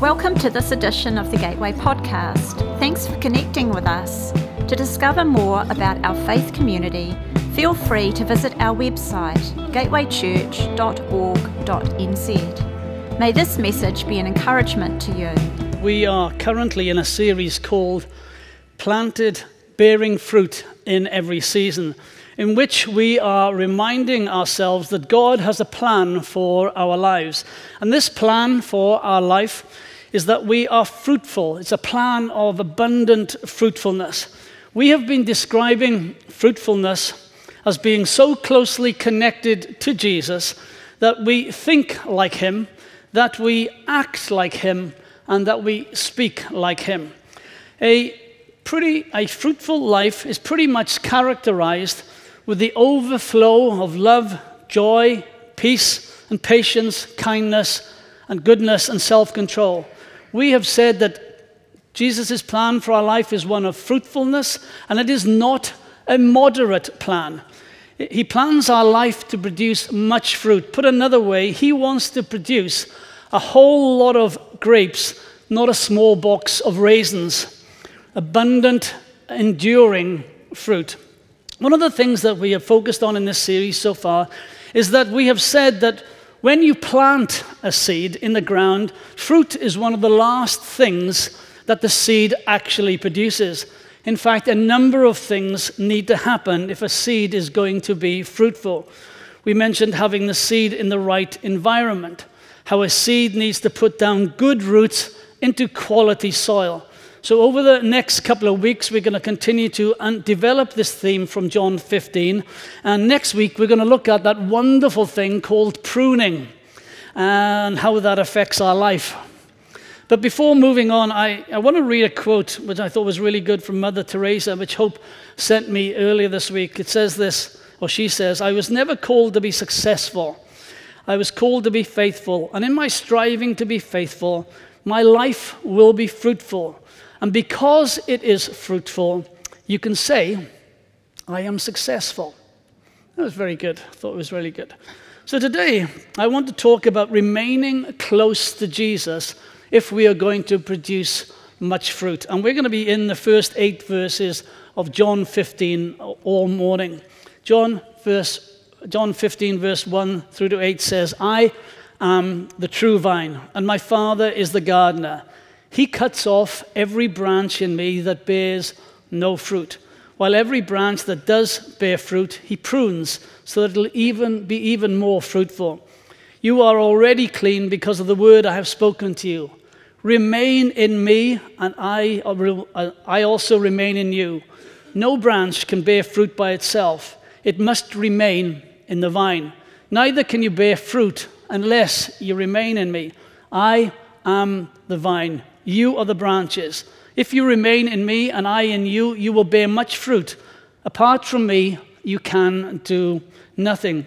Welcome to this edition of the Gateway Podcast. Thanks for connecting with us. To discover more about our faith community, feel free to visit our website, gatewaychurch.org.nz. May this message be an encouragement to you. We are currently in a series called Planted Bearing Fruit in Every Season, in which we are reminding ourselves that God has a plan for our lives. And this plan for our life is that we are fruitful. It's a plan of abundant fruitfulness. We have been describing fruitfulness as being so closely connected to Jesus that we think like him, that we act like him, and that we speak like him. A pretty a fruitful life is pretty much characterized with the overflow of love, joy, peace, and patience, kindness, and goodness and self-control. We have said that Jesus' plan for our life is one of fruitfulness, and it is not a moderate plan. He plans our life to produce much fruit. Put another way, He wants to produce a whole lot of grapes, not a small box of raisins. Abundant, enduring fruit. One of the things that we have focused on in this series so far is that we have said that when you plant a seed in the ground, fruit is one of the last things that the seed actually produces. In fact, a number of things need to happen if a seed is going to be fruitful. We mentioned having the seed in the right environment, how a seed needs to put down good roots into quality soil. So, over the next couple of weeks, we're going to continue to develop this theme from John 15. And next week, we're going to look at that wonderful thing called pruning and how that affects our life. But before moving on, I, I want to read a quote which I thought was really good from Mother Teresa, which Hope sent me earlier this week. It says this, or she says, I was never called to be successful. I was called to be faithful. And in my striving to be faithful, my life will be fruitful. And because it is fruitful, you can say, I am successful. That was very good. I thought it was really good. So today, I want to talk about remaining close to Jesus if we are going to produce much fruit. And we're going to be in the first eight verses of John 15 all morning. John, verse, John 15, verse 1 through to 8 says, I am the true vine, and my Father is the gardener. He cuts off every branch in me that bears no fruit, while every branch that does bear fruit, he prunes so that it'll even be even more fruitful. You are already clean because of the word I have spoken to you. Remain in me, and I, uh, uh, I also remain in you. No branch can bear fruit by itself, it must remain in the vine. Neither can you bear fruit unless you remain in me. I am the vine, you are the branches. If you remain in me and I in you, you will bear much fruit. Apart from me, you can do nothing.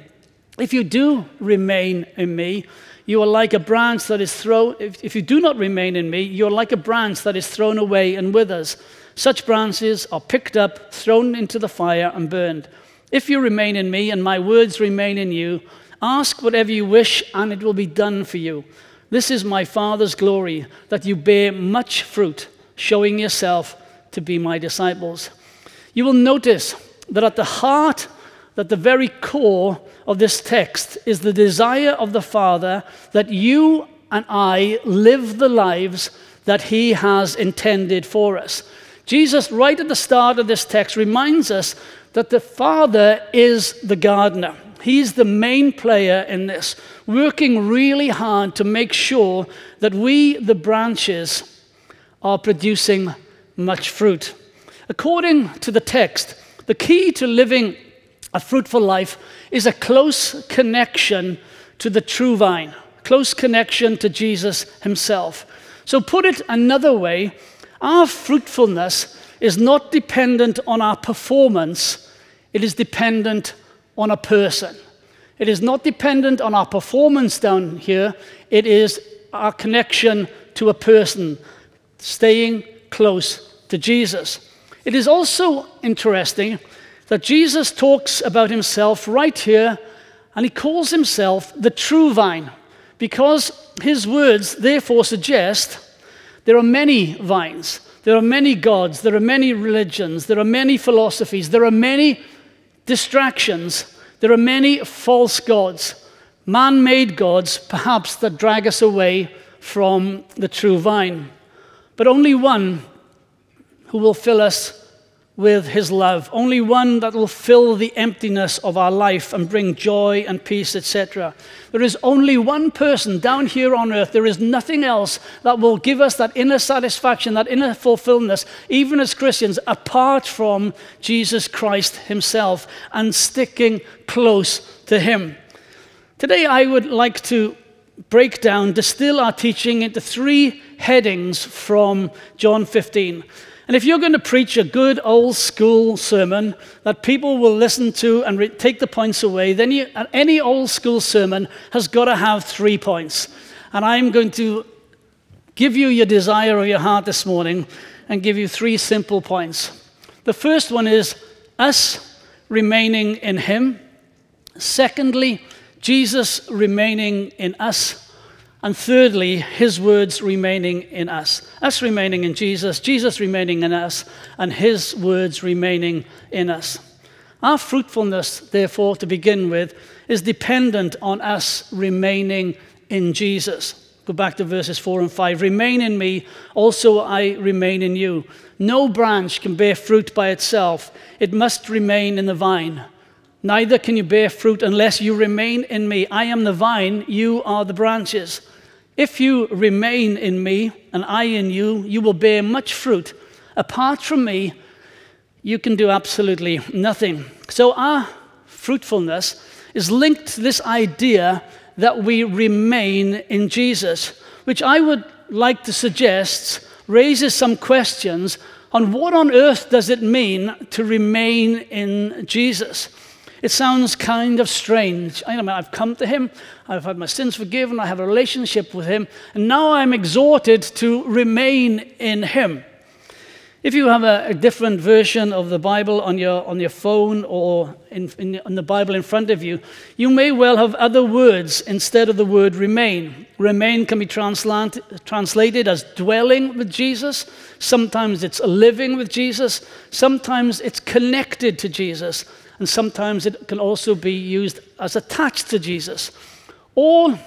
If you do remain in me, you are like a branch that is thrown. If, if you do not remain in me, you are like a branch that is thrown away and withers. Such branches are picked up, thrown into the fire, and burned. If you remain in me and my words remain in you, ask whatever you wish, and it will be done for you. This is my Father's glory, that you bear much fruit, showing yourself to be my disciples. You will notice that at the heart, that the very core of this text is the desire of the Father that you and I live the lives that He has intended for us. Jesus, right at the start of this text, reminds us that the Father is the gardener. He's the main player in this, working really hard to make sure that we, the branches, are producing much fruit. According to the text, the key to living a fruitful life is a close connection to the true vine, close connection to Jesus himself. So, put it another way, our fruitfulness is not dependent on our performance, it is dependent on a person. It is not dependent on our performance down here, it is our connection to a person, staying close to Jesus. It is also interesting that Jesus talks about himself right here, and he calls himself the true vine, because his words therefore suggest there are many vines, there are many gods, there are many religions, there are many philosophies, there are many distractions, there are many false gods, man made gods, perhaps, that drag us away from the true vine. But only one who will fill us with his love, only one that will fill the emptiness of our life and bring joy and peace, etc. There is only one person down here on earth. There is nothing else that will give us that inner satisfaction, that inner fulfillment, even as Christians, apart from Jesus Christ himself and sticking close to him. Today, I would like to break down, distill our teaching into three headings from John 15. And if you're going to preach a good old school sermon that people will listen to and re- take the points away, then you, any old school sermon has got to have three points. And I'm going to give you your desire of your heart this morning and give you three simple points. The first one is us remaining in Him. Secondly, Jesus remaining in us. And thirdly, his words remaining in us. Us remaining in Jesus, Jesus remaining in us, and his words remaining in us. Our fruitfulness, therefore, to begin with, is dependent on us remaining in Jesus. Go back to verses 4 and 5. Remain in me, also I remain in you. No branch can bear fruit by itself, it must remain in the vine. Neither can you bear fruit unless you remain in me. I am the vine, you are the branches. If you remain in me and I in you, you will bear much fruit. Apart from me, you can do absolutely nothing. So, our fruitfulness is linked to this idea that we remain in Jesus, which I would like to suggest raises some questions on what on earth does it mean to remain in Jesus. It sounds kind of strange. I mean, I've come to Him, I've had my sins forgiven, I have a relationship with Him, and now I'm exhorted to remain in Him. If you have a, a different version of the Bible on your, on your phone or in, in, in the Bible in front of you, you may well have other words instead of the word remain. Remain can be translated as dwelling with Jesus. Sometimes it's living with Jesus. Sometimes it's connected to Jesus and sometimes it can also be used as attached to Jesus. All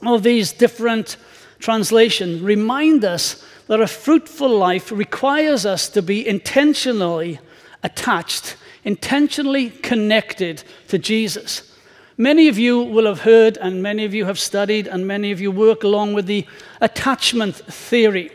of these different translations remind us that a fruitful life requires us to be intentionally attached, intentionally connected to Jesus. Many of you will have heard, and many of you have studied, and many of you work along with the attachment theory.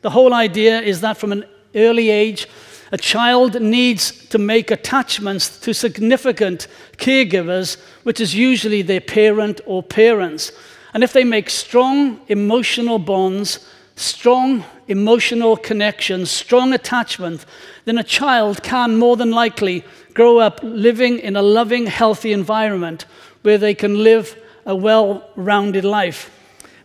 The whole idea is that from an early age, a child needs to make attachments to significant caregivers, which is usually their parent or parents. And if they make strong emotional bonds, strong emotional connections, strong attachment, then a child can more than likely grow up living in a loving, healthy environment where they can live a well rounded life.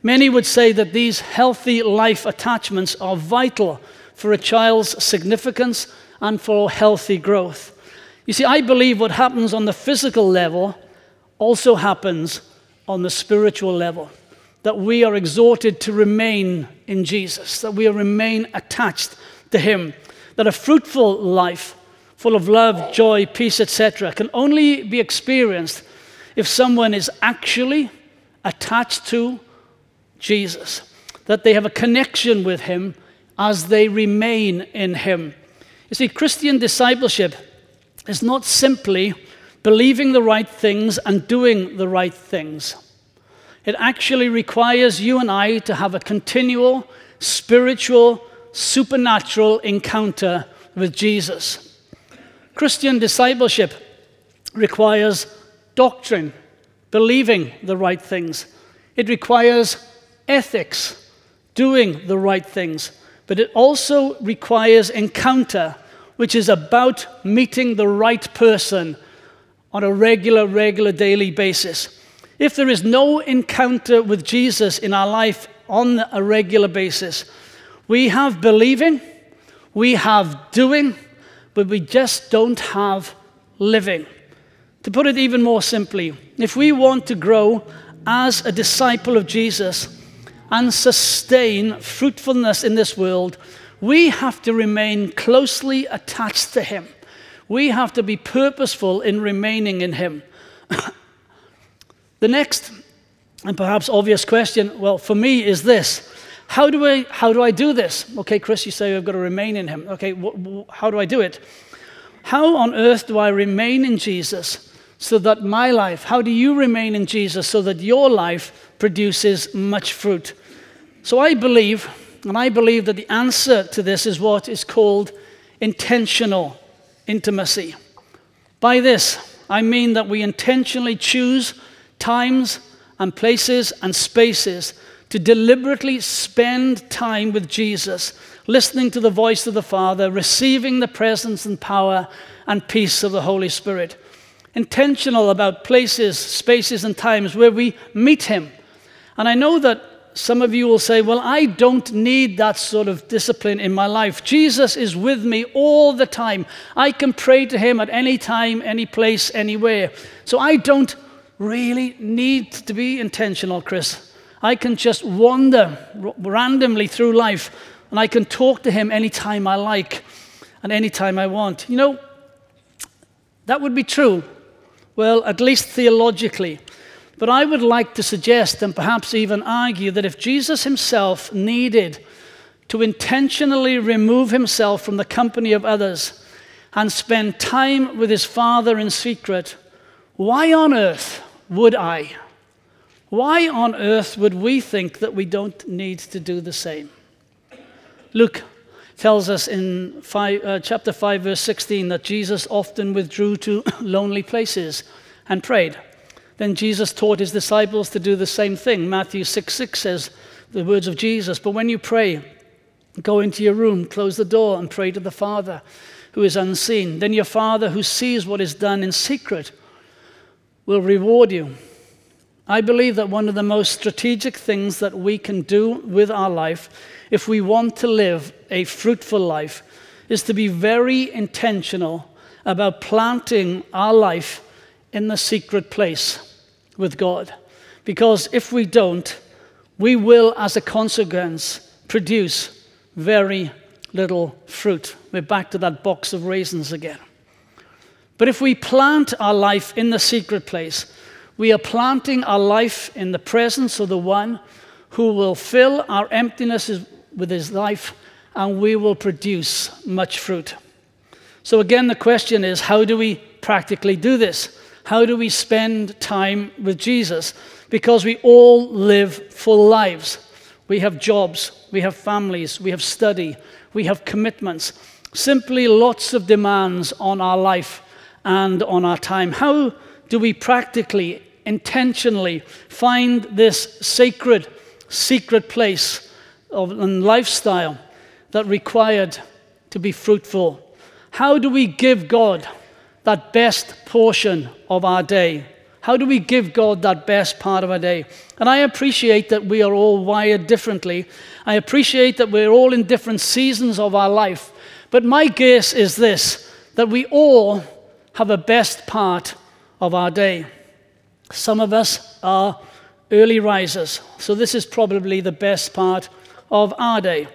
Many would say that these healthy life attachments are vital for a child's significance and for healthy growth. You see, I believe what happens on the physical level also happens on the spiritual level. That we are exhorted to remain in Jesus, that we remain attached to Him, that a fruitful life full of love, joy, peace, etc., can only be experienced if someone is actually attached to Jesus, that they have a connection with Him as they remain in Him. You see, Christian discipleship is not simply believing the right things and doing the right things. It actually requires you and I to have a continual, spiritual, supernatural encounter with Jesus. Christian discipleship requires doctrine, believing the right things. It requires ethics, doing the right things but it also requires encounter, which is about meeting the right person on a regular, regular daily basis. If there is no encounter with Jesus in our life on a regular basis, we have believing, we have doing, but we just don't have living. To put it even more simply, if we want to grow as a disciple of Jesus and sustain fruitfulness in this world, we have to remain closely attached to Him. We have to be purposeful in remaining in Him. the next and perhaps obvious question, well, for me, is this. How do I, how do, I do this? Okay, Chris, you say I've got to remain in Him. Okay, wh- wh- how do I do it? How on earth do I remain in Jesus so that my life, how do you remain in Jesus so that your life produces much fruit? So I believe, and I believe that the answer to this is what is called intentional intimacy. By this, I mean that we intentionally choose times and places and spaces to deliberately spend time with Jesus, listening to the voice of the Father, receiving the presence and power and peace of the Holy Spirit. Intentional about places, spaces, and times where we meet Him. And I know that some of you will say, Well, I don't need that sort of discipline in my life. Jesus is with me all the time. I can pray to Him at any time, any place, anywhere. So I don't really need to be intentional, Chris. I can just wander randomly through life and I can talk to Him anytime I like and anytime I want. You know, that would be true. Well, at least theologically. But I would like to suggest and perhaps even argue that if Jesus himself needed to intentionally remove himself from the company of others and spend time with his Father in secret, why on earth would I? Why on earth would we think that we don't need to do the same? Luke tells us in five, uh, chapter 5, verse 16, that Jesus often withdrew to lonely places and prayed. Then Jesus taught his disciples to do the same thing. Matthew 6 6 says the words of Jesus, But when you pray, go into your room, close the door, and pray to the Father who is unseen. Then your Father who sees what is done in secret will reward you. I believe that one of the most strategic things that we can do with our life, if we want to live a fruitful life, is to be very intentional about planting our life in the secret place with God. Because if we don't, we will, as a consequence, produce very little fruit. We're back to that box of raisins again. But if we plant our life in the secret place, we are planting our life in the presence of the one who will fill our emptiness with his life and we will produce much fruit. So, again, the question is how do we practically do this? How do we spend time with Jesus? Because we all live full lives. We have jobs, we have families, we have study, we have commitments. Simply lots of demands on our life and on our time. How do we practically, intentionally find this sacred, secret place of and lifestyle that required to be fruitful? How do we give God that best portion of our day? How do we give God that best part of our day? And I appreciate that we are all wired differently. I appreciate that we're all in different seasons of our life. But my guess is this that we all have a best part of our day. Some of us are early risers, so this is probably the best part of our day.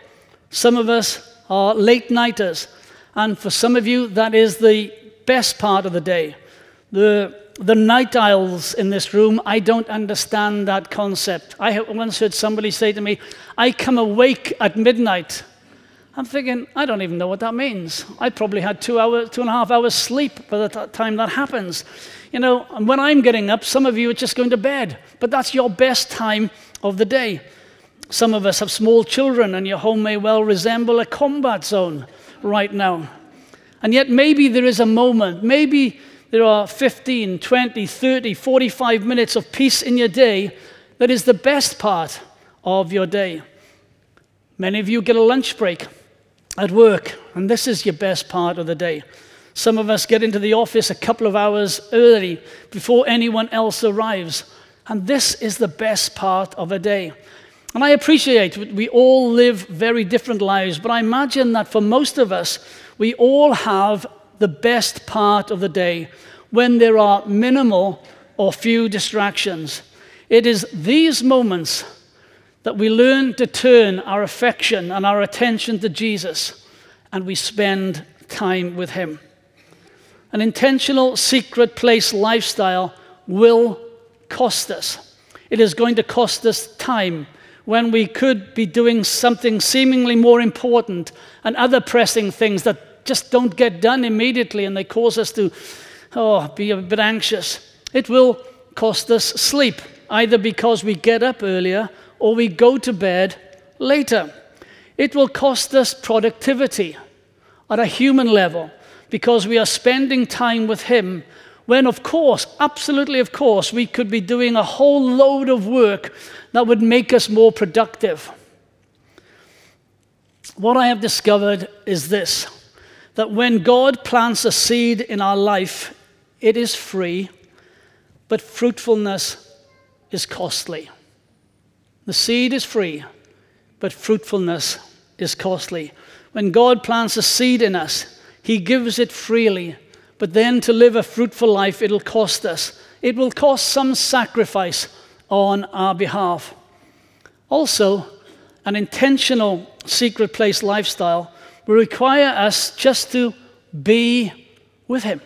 Some of us are late nighters, and for some of you, that is the best part of the day. The, the night owls in this room, I don't understand that concept. I once heard somebody say to me, I come awake at midnight. I'm thinking, I don't even know what that means. I probably had two hours, two and a half hours sleep by the time that happens. You know, and when I'm getting up, some of you are just going to bed, but that's your best time of the day. Some of us have small children, and your home may well resemble a combat zone right now. And yet, maybe there is a moment, maybe there are 15, 20, 30, 45 minutes of peace in your day that is the best part of your day. Many of you get a lunch break at work, and this is your best part of the day. Some of us get into the office a couple of hours early before anyone else arrives, and this is the best part of a day. And I appreciate we all live very different lives, but I imagine that for most of us, we all have the best part of the day when there are minimal or few distractions. It is these moments that we learn to turn our affection and our attention to Jesus and we spend time with Him. An intentional secret place lifestyle will cost us. It is going to cost us time when we could be doing something seemingly more important and other pressing things that just don't get done immediately and they cause us to oh, be a bit anxious. It will cost us sleep, either because we get up earlier or we go to bed later. It will cost us productivity at a human level because we are spending time with Him when, of course, absolutely of course, we could be doing a whole load of work that would make us more productive. What I have discovered is this that when God plants a seed in our life, it is free, but fruitfulness is costly. The seed is free, but fruitfulness is costly. When God plants a seed in us, he gives it freely. But then to live a fruitful life, it'll cost us. It will cost some sacrifice on our behalf. Also, an intentional secret place lifestyle will require us just to be with Him.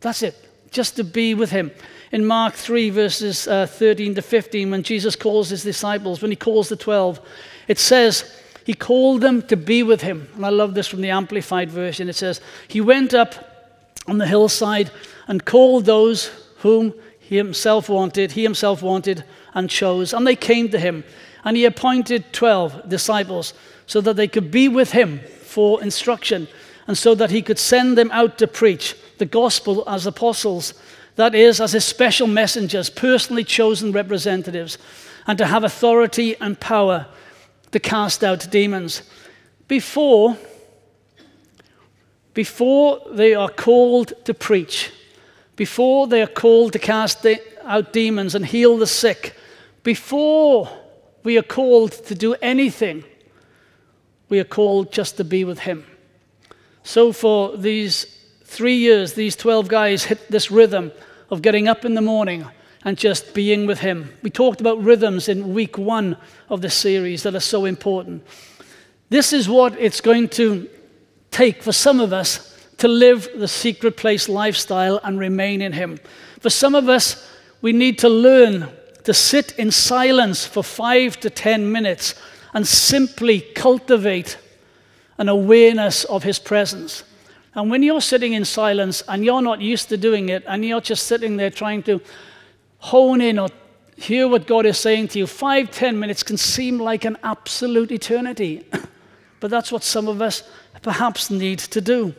That's it, just to be with Him. In Mark 3, verses uh, 13 to 15, when Jesus calls his disciples, when he calls the 12, it says, he called them to be with him. And I love this from the Amplified Version. It says, He went up on the hillside and called those whom he himself wanted, he himself wanted and chose. And they came to him. And he appointed 12 disciples so that they could be with him for instruction and so that he could send them out to preach the gospel as apostles, that is, as his special messengers, personally chosen representatives, and to have authority and power to cast out demons. Before, before they are called to preach, before they are called to cast out demons and heal the sick, before we are called to do anything, we are called just to be with Him. So, for these three years, these 12 guys hit this rhythm of getting up in the morning and just being with Him. We talked about rhythms in week one of the series that are so important. This is what it's going to take for some of us to live the secret place lifestyle and remain in Him. For some of us, we need to learn to sit in silence for five to ten minutes and simply cultivate an awareness of His presence. And when you're sitting in silence and you're not used to doing it, and you're just sitting there trying to hone in or hear what God is saying to you, five, ten minutes can seem like an absolute eternity. but that's what some of us perhaps need to do.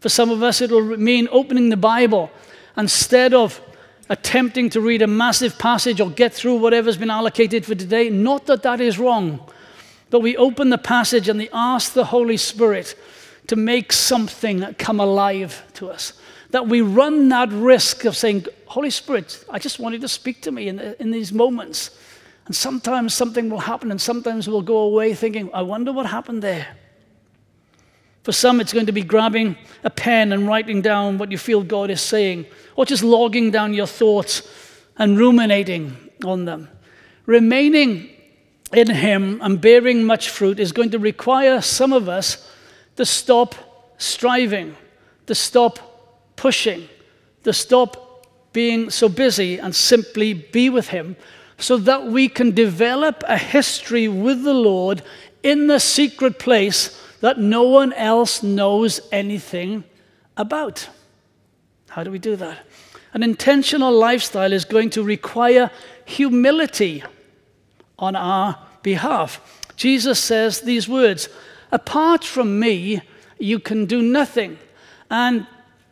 For some of us, it'll mean opening the Bible instead of attempting to read a massive passage or get through whatever's been allocated for today. Not that that is wrong, but we open the passage and we ask the Holy Spirit to make something come alive to us. That we run that risk of saying, Holy Spirit, I just want you to speak to me in, in these moments. And sometimes something will happen, and sometimes we'll go away thinking, I wonder what happened there. For some, it's going to be grabbing a pen and writing down what you feel God is saying, or just logging down your thoughts and ruminating on them. Remaining in Him and bearing much fruit is going to require some of us to stop striving, to stop pushing, to stop being so busy and simply be with Him so that we can develop a history with the Lord in the secret place that no one else knows anything about. How do we do that? An intentional lifestyle is going to require humility on our behalf. Jesus says these words Apart from me, you can do nothing. And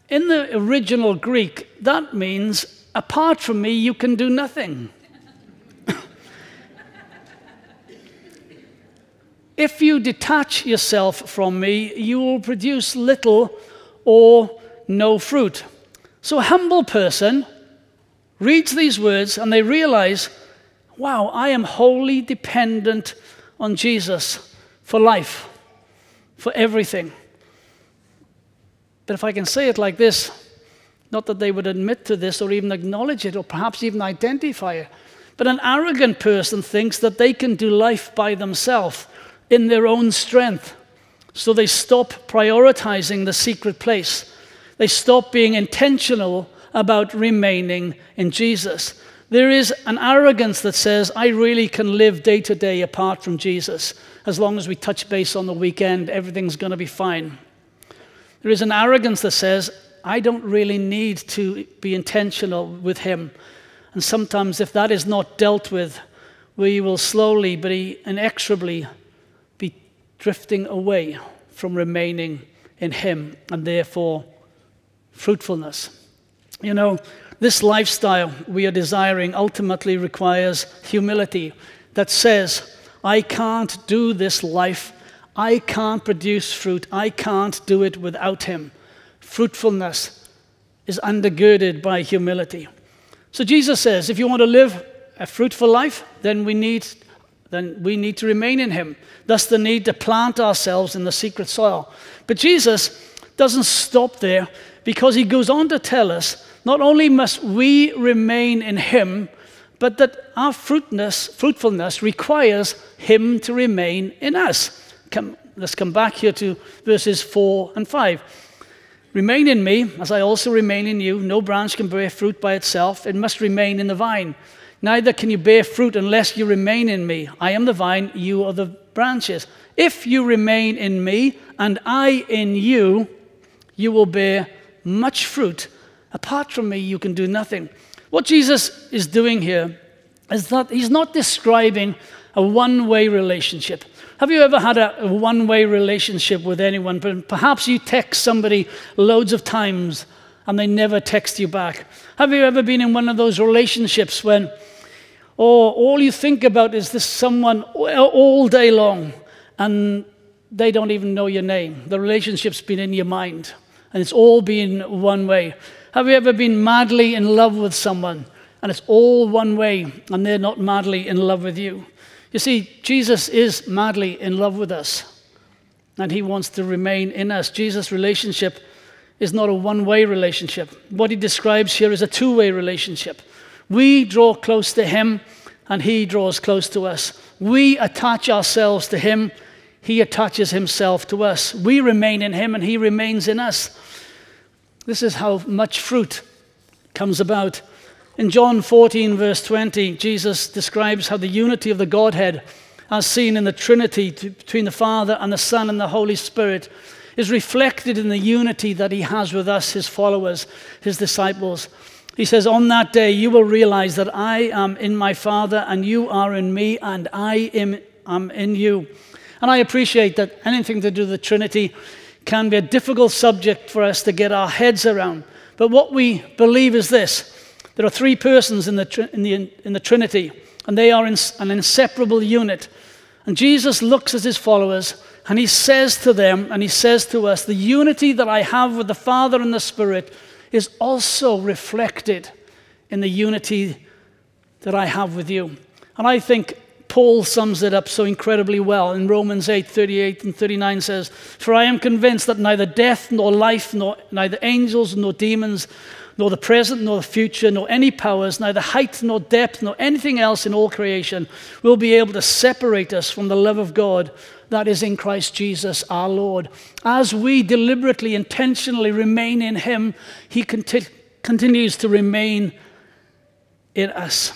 in the original Greek, that means, apart from me, you can do nothing. If you detach yourself from me, you will produce little or no fruit. So, a humble person reads these words and they realize, wow, I am wholly dependent on Jesus for life, for everything. But if I can say it like this, Not that they would admit to this or even acknowledge it or perhaps even identify it. But an arrogant person thinks that they can do life by themselves in their own strength. So they stop prioritizing the secret place. They stop being intentional about remaining in Jesus. There is an arrogance that says, I really can live day to day apart from Jesus. As long as we touch base on the weekend, everything's going to be fine. There is an arrogance that says, I don't really need to be intentional with Him. And sometimes, if that is not dealt with, we will slowly but inexorably drifting away from remaining in Him and therefore fruitfulness. You know, this lifestyle we are desiring ultimately requires humility that says, I can't do this life. I can't produce fruit. I can't do it without Him. Fruitfulness is undergirded by humility. So Jesus says, if you want to live a fruitful life, then we need then we need to remain in him. Thus the need to plant ourselves in the secret soil. But Jesus doesn't stop there because he goes on to tell us not only must we remain in him, but that our fruitfulness requires him to remain in us. Come, let's come back here to verses 4 and 5. Remain in me, as I also remain in you. No branch can bear fruit by itself, it must remain in the vine. Neither can you bear fruit unless you remain in me. I am the vine, you are the branches. If you remain in me and I in you, you will bear much fruit Apart from me, you can do nothing. What Jesus is doing here is that he's not describing a one way relationship. Have you ever had a, one way relationship with anyone? Perhaps you text somebody loads of times and they never text you back. Have you ever been in one of those relationships when oh, all you think about is this someone all day long and they don't even know your name? The relationship's been in your mind and it's all been one way. Have you ever been madly in love with someone and it's all one way and they're not madly in love with you? You see, Jesus is madly in love with us and he wants to remain in us. Jesus' relationship is not a one way relationship. What he describes here is a two way relationship. We draw close to him and he draws close to us. We attach ourselves to him, he attaches himself to us. We remain in him and he remains in us. This is how much fruit comes about. In John 14, verse 20, Jesus describes how the unity of the Godhead, as seen in the Trinity between the Father and the Son and the Holy Spirit, is reflected in the unity that he has with us, his followers, his disciples. He says, On that day you will realize that I am in my Father, and you are in me, and I am in you. And I appreciate that anything to do with the Trinity can be a difficult subject for us to get our heads around. But what we believe is this there are three persons in the, in the, in the Trinity, and they are in, an inseparable unit. And Jesus looks at his followers and he says to them, and he says to us, the unity that I have with the Father and the Spirit is also reflected in the unity that I have with you. And I think Paul sums it up so incredibly well in Romans 8 38 and 39 says, For I am convinced that neither death nor life, nor neither angels nor demons, nor the present nor the future, nor any powers, neither height nor depth, nor anything else in all creation will be able to separate us from the love of God that is in Christ Jesus our Lord. As we deliberately, intentionally remain in Him, He conti- continues to remain in us.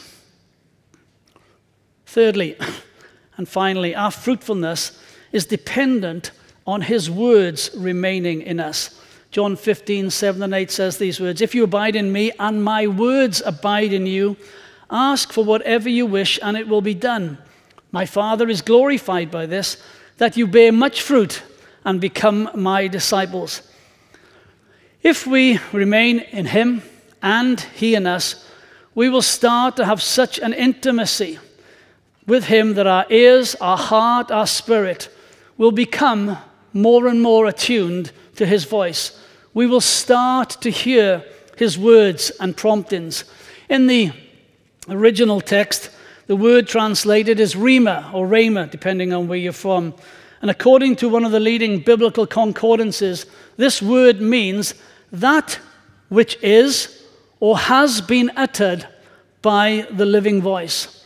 Thirdly, and finally, our fruitfulness is dependent on his words remaining in us. John 15, 7 and 8 says these words If you abide in me and my words abide in you, ask for whatever you wish and it will be done. My Father is glorified by this, that you bear much fruit and become my disciples. If we remain in him and he in us, we will start to have such an intimacy with Him that our ears, our heart, our spirit will become more and more attuned to His voice. We will start to hear His words and promptings. In the original text, the word translated is Rhema or Rhema, depending on where you're from. And according to one of the leading biblical concordances, this word means that which is or has been uttered by the living voice.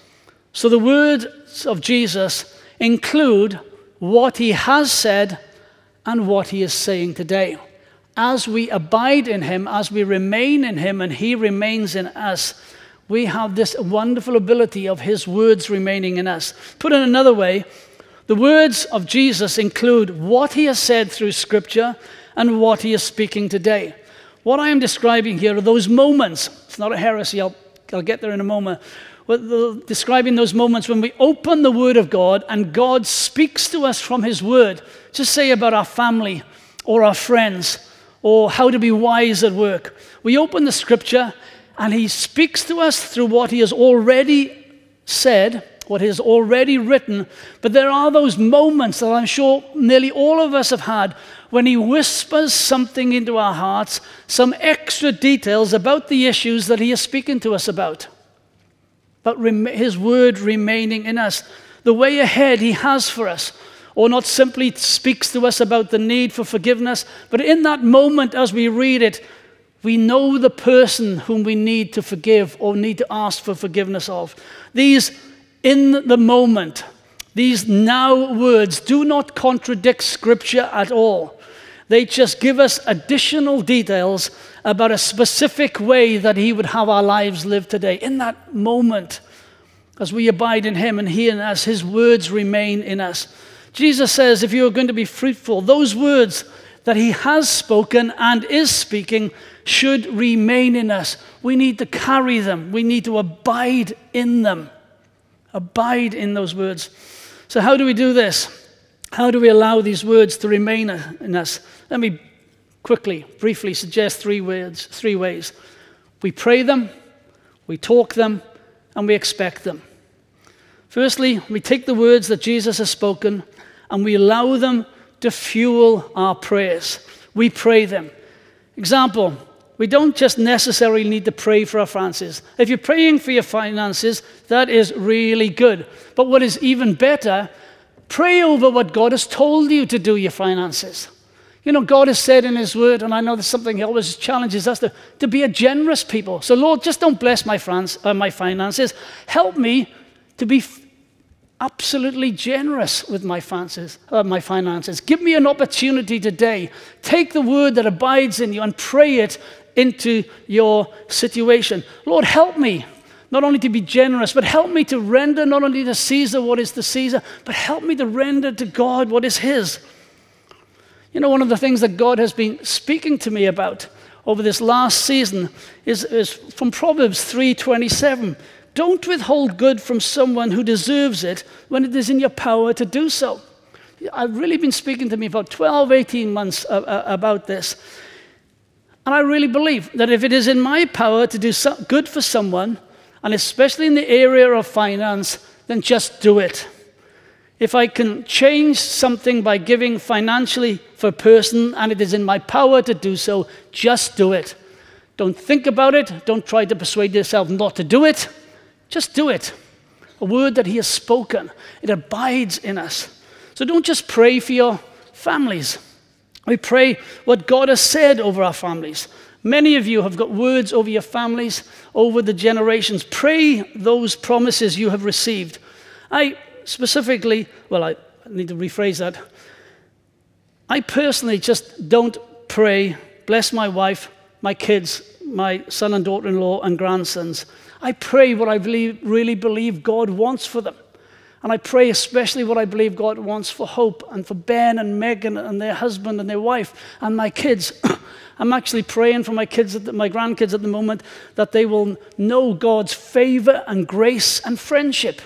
So the words of Jesus include what he has said and what he is saying today. As we abide in him, as we remain in him, and he remains in us, we have this wonderful ability of his words remaining in us. Put in another way, the words of Jesus include what he has said through Scripture and what he is speaking today. What I am describing here are those moments. It's not a heresy, I'll, I'll get there in a moment. But describing those moments when we open the Word of God and God speaks to us from His Word. Just say about our family or our friends or how to be wise at work. We open the Scripture and He speaks to us through what He has already said what he has already written, but there are those moments that I'm sure nearly all of us have had when He whispers something into our hearts, some extra details about the issues that He is speaking to us about. But His word remaining in us, the way ahead He has for us, or not simply speaks to us about the need for forgiveness, but in that moment as we read it, we know the person whom we need to forgive or need to ask for forgiveness of. These in the moment. These now words do not contradict Scripture at all. They just give us additional details about a specific way that He would have our lives live today. In that moment, as we abide in Him and He in us, His words remain in us. Jesus says, if you are going to be fruitful, those words that He has spoken and is speaking should remain in us. We need to carry them, we need to abide in them. Abide in those words. So, how do we do this? How do we allow these words to remain in us? Let me quickly, briefly suggest three words, three ways. We pray them, we talk them, and we expect them. Firstly, we take the words that Jesus has spoken and we allow them to fuel our prayers. We pray them. Example, we don't just necessarily need to pray for our finances. If you're praying for your finances, that is really good. But what is even better, pray over what God has told you to do your finances. You know, God has said in His Word, and I know there's something He always challenges us to, to be a generous people. So, Lord, just don't bless my, France, uh, my finances. Help me to be absolutely generous with my finances, uh, my finances. Give me an opportunity today. Take the word that abides in you and pray it into your situation. Lord, help me not only to be generous, but help me to render not only to Caesar what is to Caesar, but help me to render to God what is His. You know, one of the things that God has been speaking to me about over this last season is, is from Proverbs 3:27. Don't withhold good from someone who deserves it when it is in your power to do so. I've really been speaking to me for 12, 18 months uh, uh, about this. And I really believe that if it is in my power to do good for someone, and especially in the area of finance, then just do it. If I can change something by giving financially for a person and it is in my power to do so, just do it. Don't think about it. Don't try to persuade yourself not to do it. Just do it. A word that He has spoken, it abides in us. So don't just pray for your families. We pray what God has said over our families. Many of you have got words over your families, over the generations. Pray those promises you have received. I specifically, well, I need to rephrase that. I personally just don't pray, bless my wife, my kids, my son and daughter in law, and grandsons. I pray what I believe, really believe God wants for them. And I pray especially what I believe God wants for Hope and for Ben and Megan and their husband and their wife and my kids. I'm actually praying for my kids, the, my grandkids at the moment, that they will know God's favor and grace and friendship.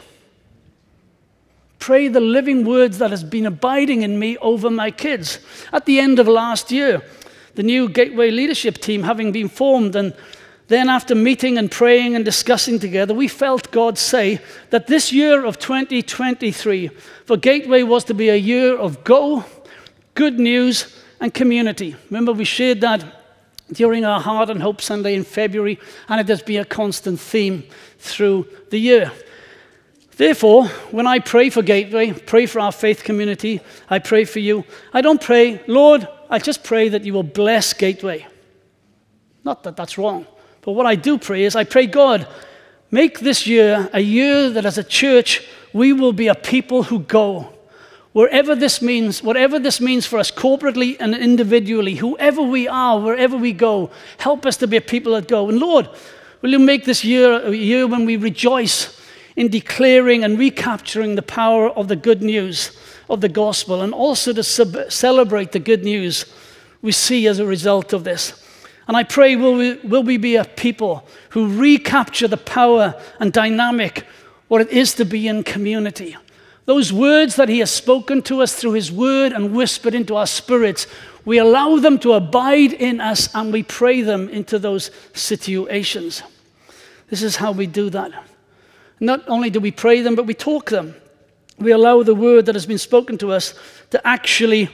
Pray the living words that has been abiding in me over my kids. At the end of last year, the new Gateway leadership team having been formed and then, after meeting and praying and discussing together, we felt God say that this year of 2023 for Gateway was to be a year of go, good news, and community. Remember, we shared that during our Heart and Hope Sunday in February, and it has been a constant theme through the year. Therefore, when I pray for Gateway, pray for our faith community, I pray for you, I don't pray, Lord, I just pray that you will bless Gateway. Not that that's wrong. But what I do pray is I pray, God, make this year a year that as a church we will be a people who go. Wherever this means, whatever this means for us corporately and individually, whoever we are, wherever we go, help us to be a people that go. And Lord, will you make this year a year when we rejoice in declaring and recapturing the power of the good news of the gospel and also to sub- celebrate the good news we see as a result of this. And I pray, will we, will we be a people who recapture the power and dynamic, what it is to be in community? Those words that He has spoken to us through His word and whispered into our spirits, we allow them to abide in us and we pray them into those situations. This is how we do that. Not only do we pray them, but we talk them. We allow the word that has been spoken to us to actually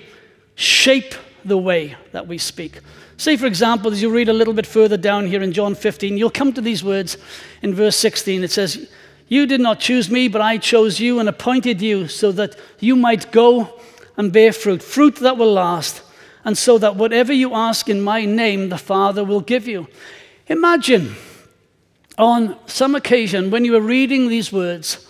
shape the way that we speak. Say, for example, as you read a little bit further down here in John 15, you'll come to these words in verse 16. It says, You did not choose me, but I chose you and appointed you so that you might go and bear fruit, fruit that will last, and so that whatever you ask in my name, the Father will give you. Imagine on some occasion when you are reading these words,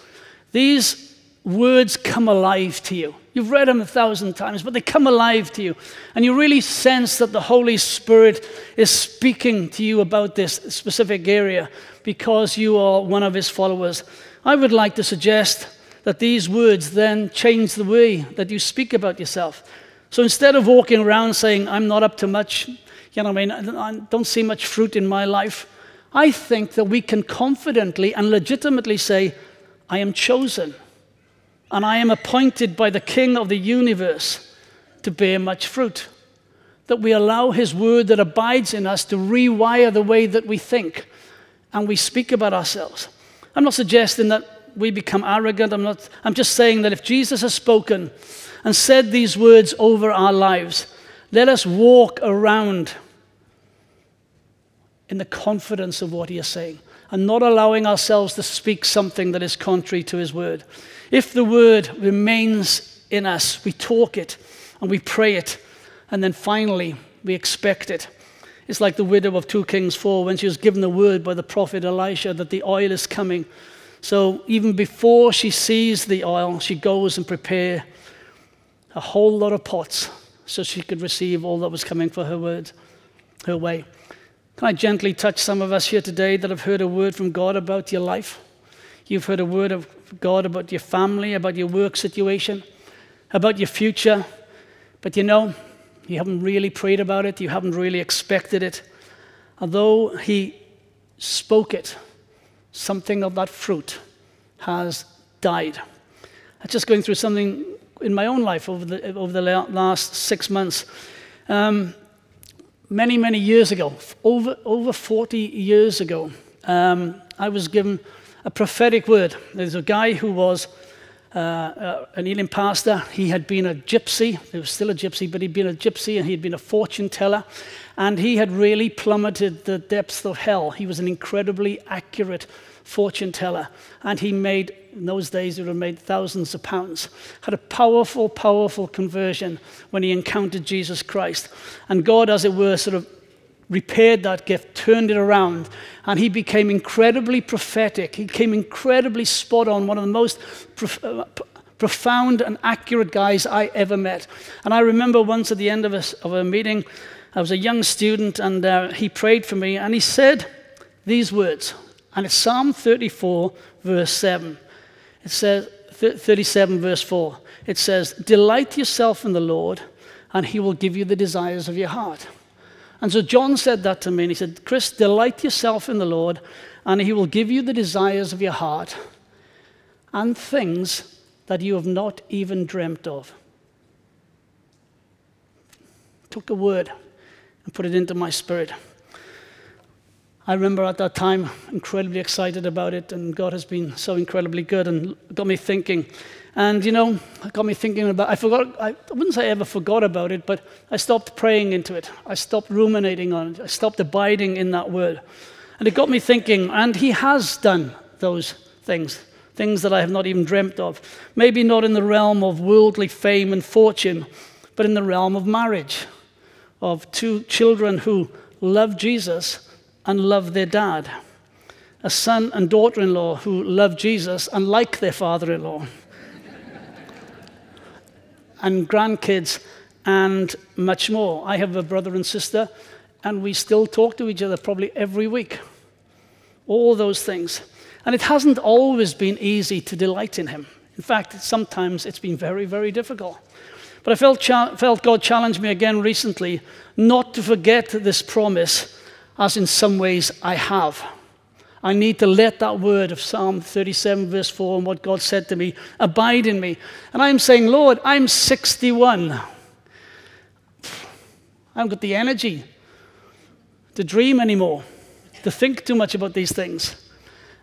these words come alive to you. You've read them a thousand times, but they come alive to you. And you really sense that the Holy Spirit is speaking to you about this specific area because you are one of his followers. I would like to suggest that these words then change the way that you speak about yourself. So instead of walking around saying, I'm not up to much, you know, what I mean, I don't see much fruit in my life, I think that we can confidently and legitimately say, I am chosen and I am appointed by the King of the universe to bear much fruit. That we allow His word that abides in us to rewire the way that we think and we speak about ourselves. I'm not suggesting that we become arrogant. I'm, not, I'm just saying that if Jesus has spoken and said these words over our lives, let us walk around in the confidence of what He is saying and not allowing ourselves to speak something that is contrary to His word. If the word remains in us, we talk it and we pray it, and then finally we expect it. It's like the widow of 2 Kings 4 when she was given the word by the prophet Elisha that the oil is coming. So even before she sees the oil, she goes and prepare a whole lot of pots so she could receive all that was coming for her word, her way. Can I gently touch some of us here today that have heard a word from God about your life? You've heard a word of God about your family, about your work situation, about your future, but you know, you haven't really prayed about it, you haven't really expected it. Although He spoke it, something of that fruit has died. I'm just going through something in my own life over the, over the last six months. Um, many, many years ago, over, over 40 years ago, um, I was given a prophetic word. There's a guy who was uh, uh, an Elim pastor. He had been a gypsy. He was still a gypsy, but he'd been a gypsy and he'd been a fortune teller. And he had really plummeted the depths of hell. He was an incredibly accurate fortune teller. And he made, in those days, he would have made thousands of pounds. Had a powerful, powerful conversion when he encountered Jesus Christ. And God, as it were, sort of repaired that gift, turned it around, and he became incredibly prophetic. He became incredibly spot on, one of the most prof- uh, profound and accurate guys I ever met. And I remember once at the end of a, of a meeting, I was a young student, and uh, he prayed for me, and he said these words, and it's Psalm 34, verse 7. It says, 37, verse 4. It says, Delight yourself in the Lord, and he will give you the desires of your heart. And so John said that to me, and he said, Chris, delight yourself in the Lord, and he will give you the desires of your heart and things that you have not even dreamt of. Took a word and put it into my spirit. I remember at that time incredibly excited about it, and God has been so incredibly good and got me thinking and, you know, got me thinking about, I forgot, I wouldn't say I ever forgot about it, but I stopped praying into it. I stopped ruminating on it. I stopped abiding in that word. And it got me thinking, and he has done those things, things that I have not even dreamt of. Maybe not in the realm of worldly fame and fortune, but in the realm of marriage, of two children who love Jesus and love their dad, a son and daughter in law who love Jesus and like their father in law, and grandkids and much more. I have a brother and sister, and we still talk to each other probably every week. All those things. And it hasn't always been easy to delight in Him. In fact, sometimes it's been very, very difficult. But I felt, cha- felt God challenged me again recently not to forget this promise, as in some ways I have. I need to let that word of Psalm 37, verse 4, and what God said to me abide in me. And I'm saying, Lord, I'm 61. I haven't got the energy to dream anymore, to think too much about these things.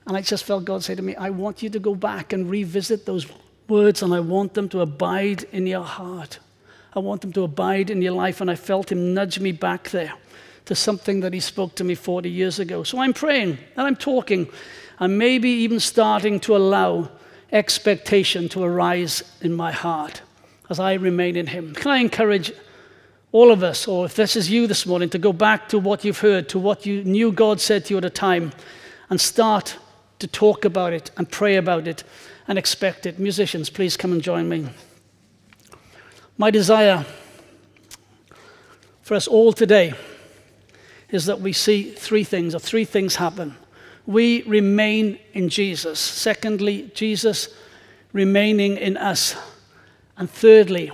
And I just felt God say to me, I want you to go back and revisit those words, and I want them to abide in your heart. I want them to abide in your life. And I felt Him nudge me back there to something that He spoke to me 40 years ago. So I'm praying and I'm talking, and maybe even starting to allow expectation to arise in my heart as I remain in Him. Can I encourage all of us, or if this is you this morning, to go back to what you've heard, to what you knew God said to you at a time, and start to talk about it and pray about it and expect it. Musicians, please come and join me. My desire for us all today is that we see three things, or three things happen. We remain in Jesus. Secondly, Jesus remaining in us. And thirdly,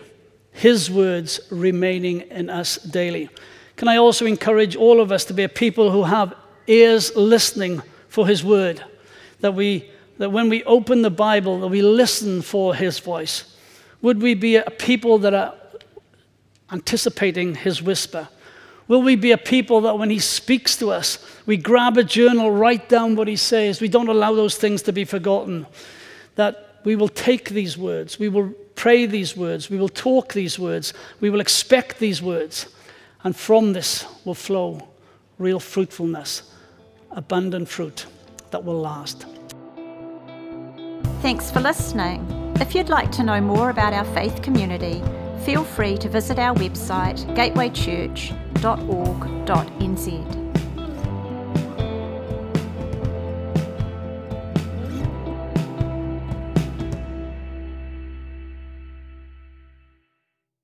his words remaining in us daily. Can I also encourage all of us to be a people who have ears listening for his word? That, we, that when we open the Bible, that we listen for his voice. Would we be a people that are anticipating his whisper? Will we be a people that when he speaks to us, we grab a journal, write down what he says, we don't allow those things to be forgotten? That we will take these words, we will pray these words, we will talk these words, we will expect these words, and from this will flow real fruitfulness, abundant fruit that will last. Thanks for listening. If you'd like to know more about our faith community, feel free to visit our website gatewaychurch.org.nz.